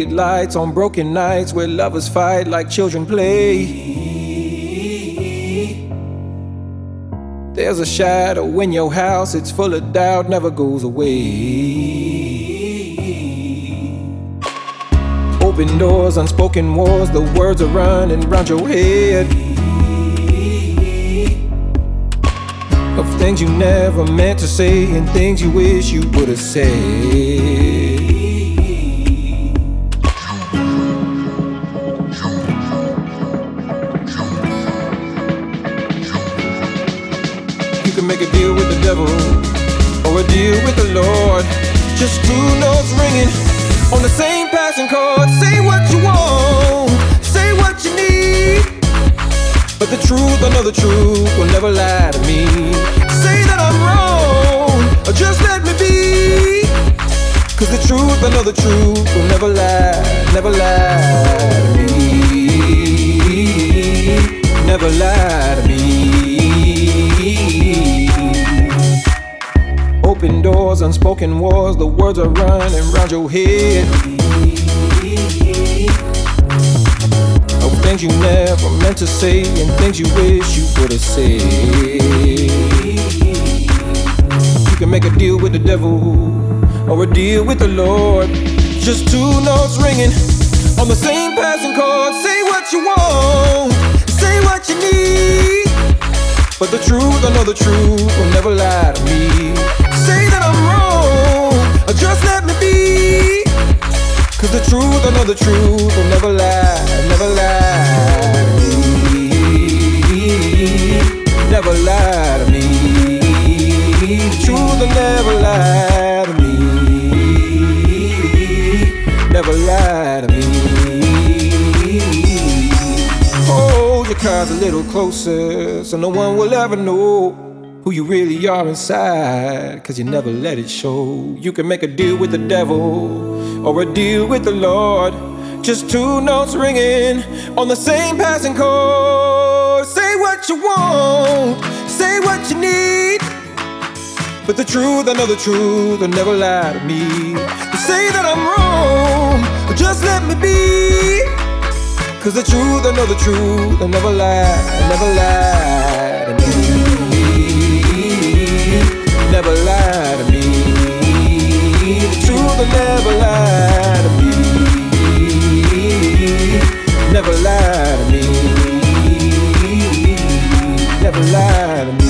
Faded lights on broken nights where lovers fight like children play. There's a shadow in your house, it's full of doubt, never goes away. Open doors, unspoken wars, the words are running round your head. Of things you never meant to say and things you wish you would have said. Know the truth, will never lie to me. Say that I'm wrong, or just let me be. Cause the truth, I know the truth, will never lie, never lie to me. Never lie to me. Open doors, unspoken wars, the words are running round your head. Things you never meant to say and things you wish you would have said. You can make a deal with the devil or a deal with the Lord. Just two notes ringing on the same passing chord. Say what you want, say what you need. But the truth, I know the truth will never lie to me. Say that I'm wrong, just let me. The truth, I know the truth will never lie, never lie to me. Never lie to me. The truth will never lie to me. Never lie to me. Hold your cards a little closer so no one will ever know really are inside. Cause you never let it show. You can make a deal with the devil or a deal with the Lord. Just two notes ringing on the same passing chord. Say what you want, say what you need. But the truth, I know the truth, will never lie to me. You say that I'm wrong, just let me be. Cause the truth, I know the truth, will never lie, never lie to me. Never lie to me. The truth will never lie to me. Never lie to me. Never lie to me.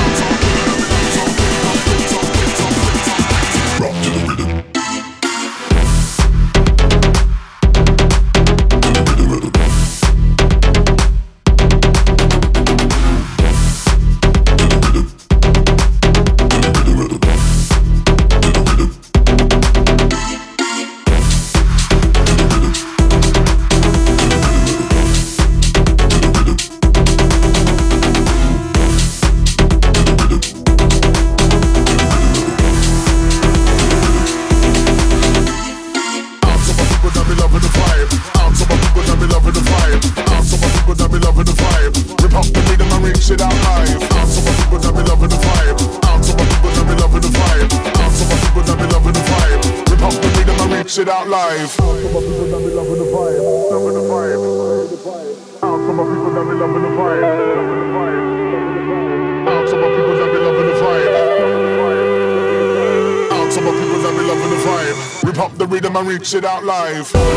it out live.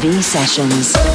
V Sessions.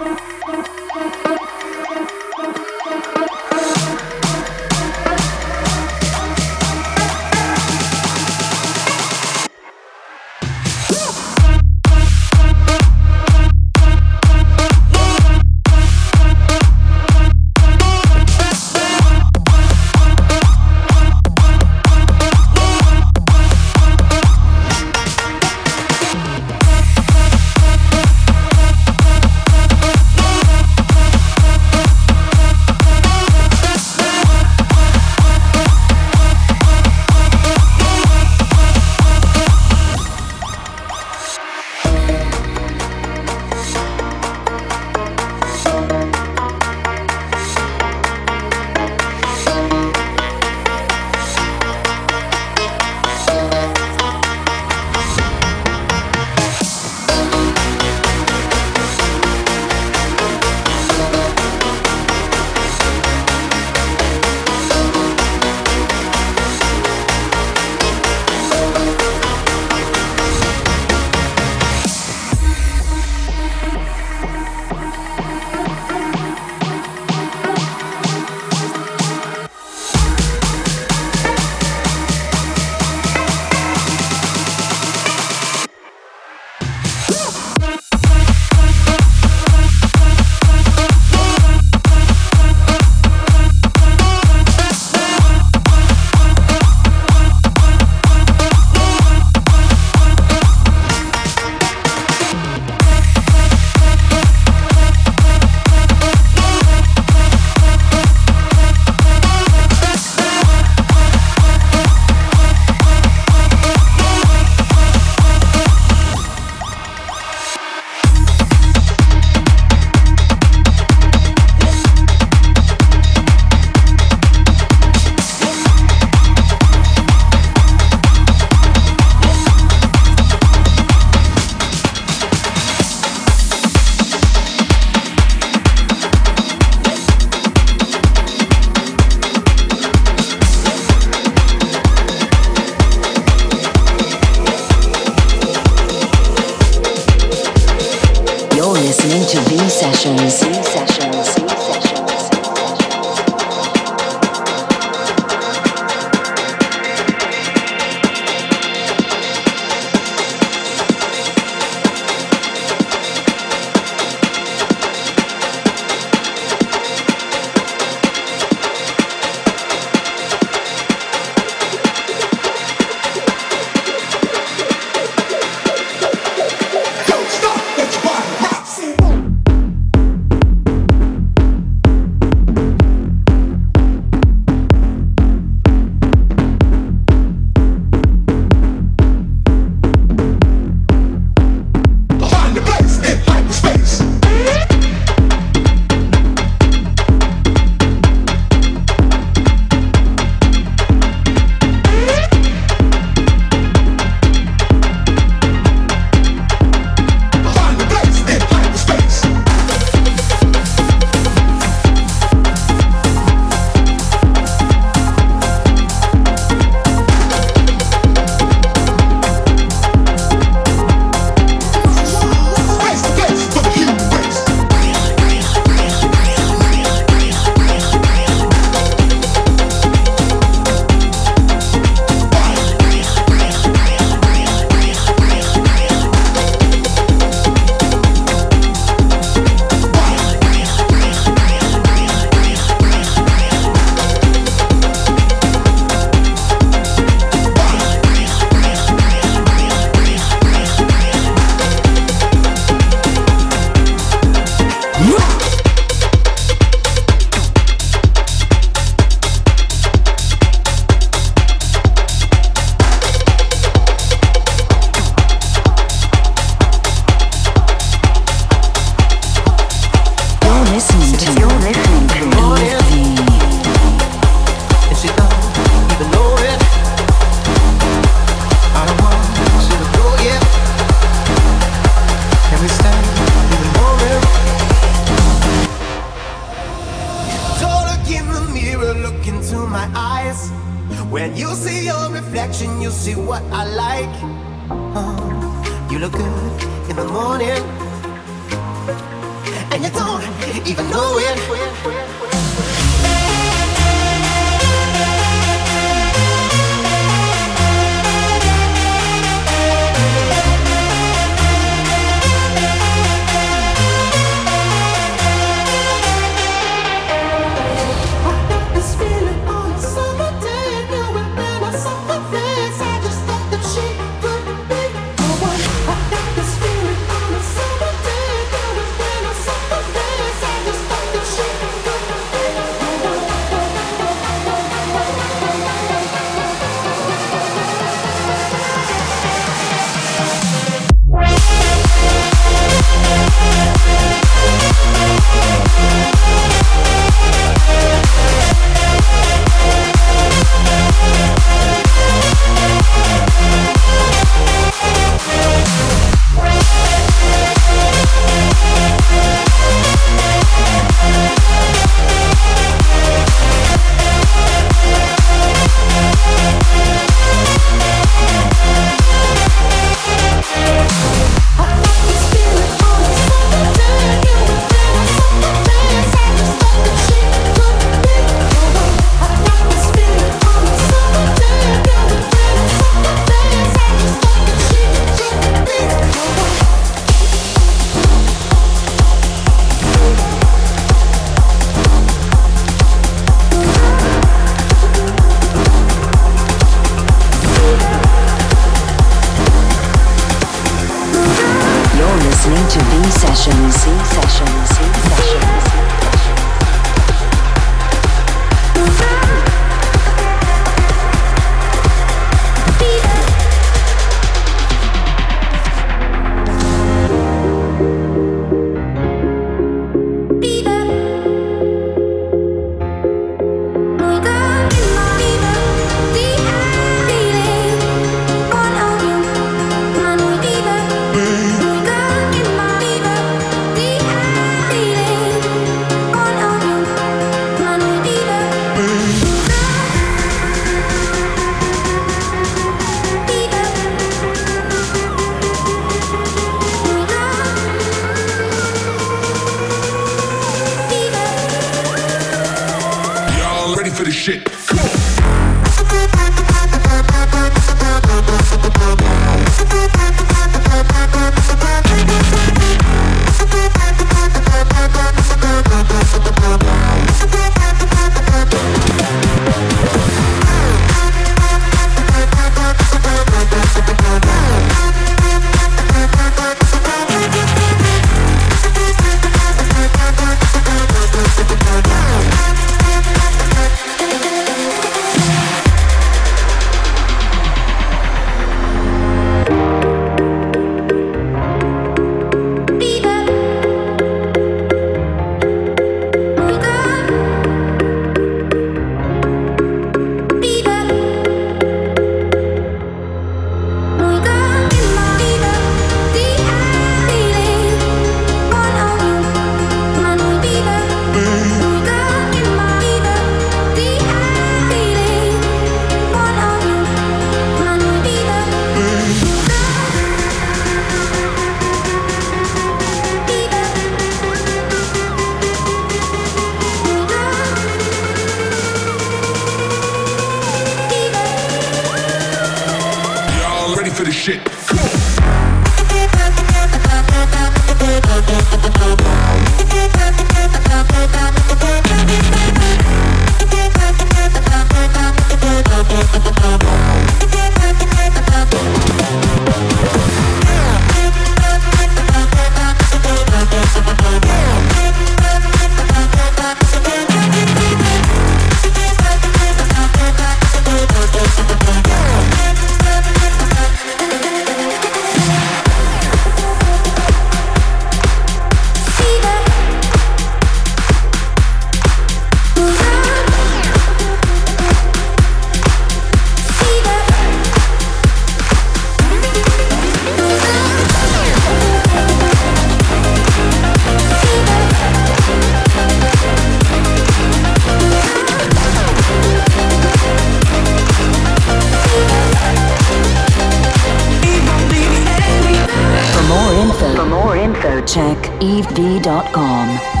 Check ev.com.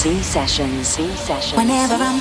C sessions. C sessions. Whenever I'm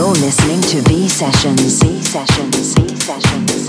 You're listening to B Sessions. B Sessions. B Sessions.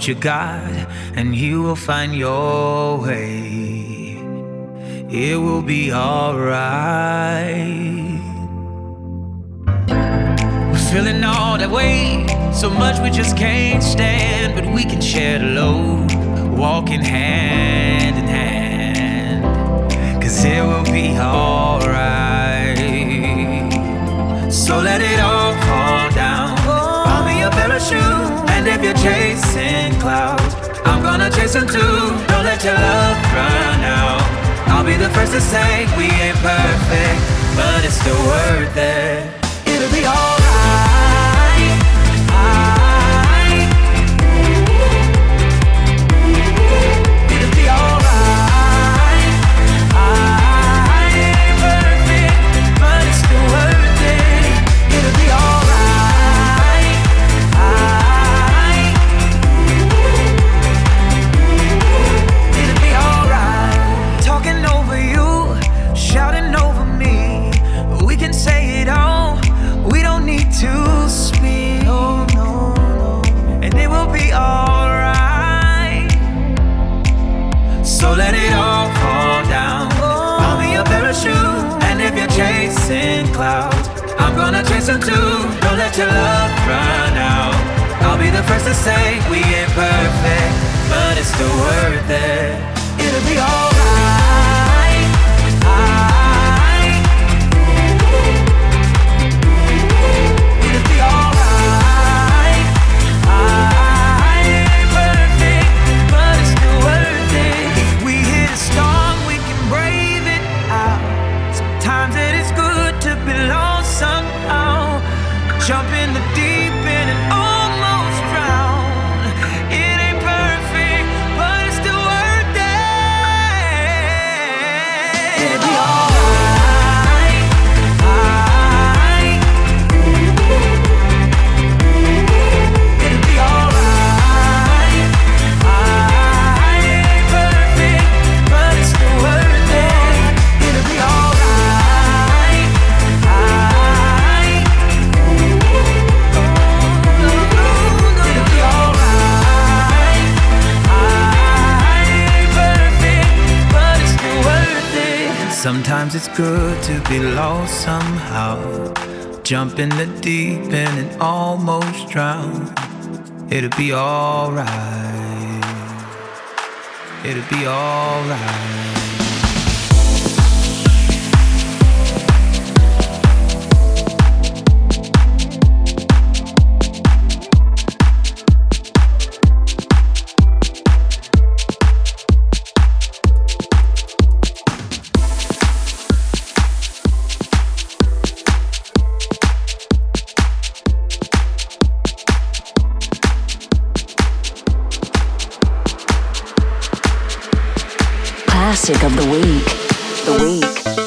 what you got, and you will find your way. It will be alright. We're feeling all that weight, so much we just can't stand, but we can share the load, walking hand in hand. Cause it will be alright. So let it all fall down. Buy me a pair. And if you're chasing clouds, I'm gonna chase them too. Don't let your love run out. I'll be the first to say we ain't perfect, but it's still worth it. It'll be all. to be lost somehow. Jump in the deep end and almost drown. It'll be alright. It'll be alright. classic of the week. The week.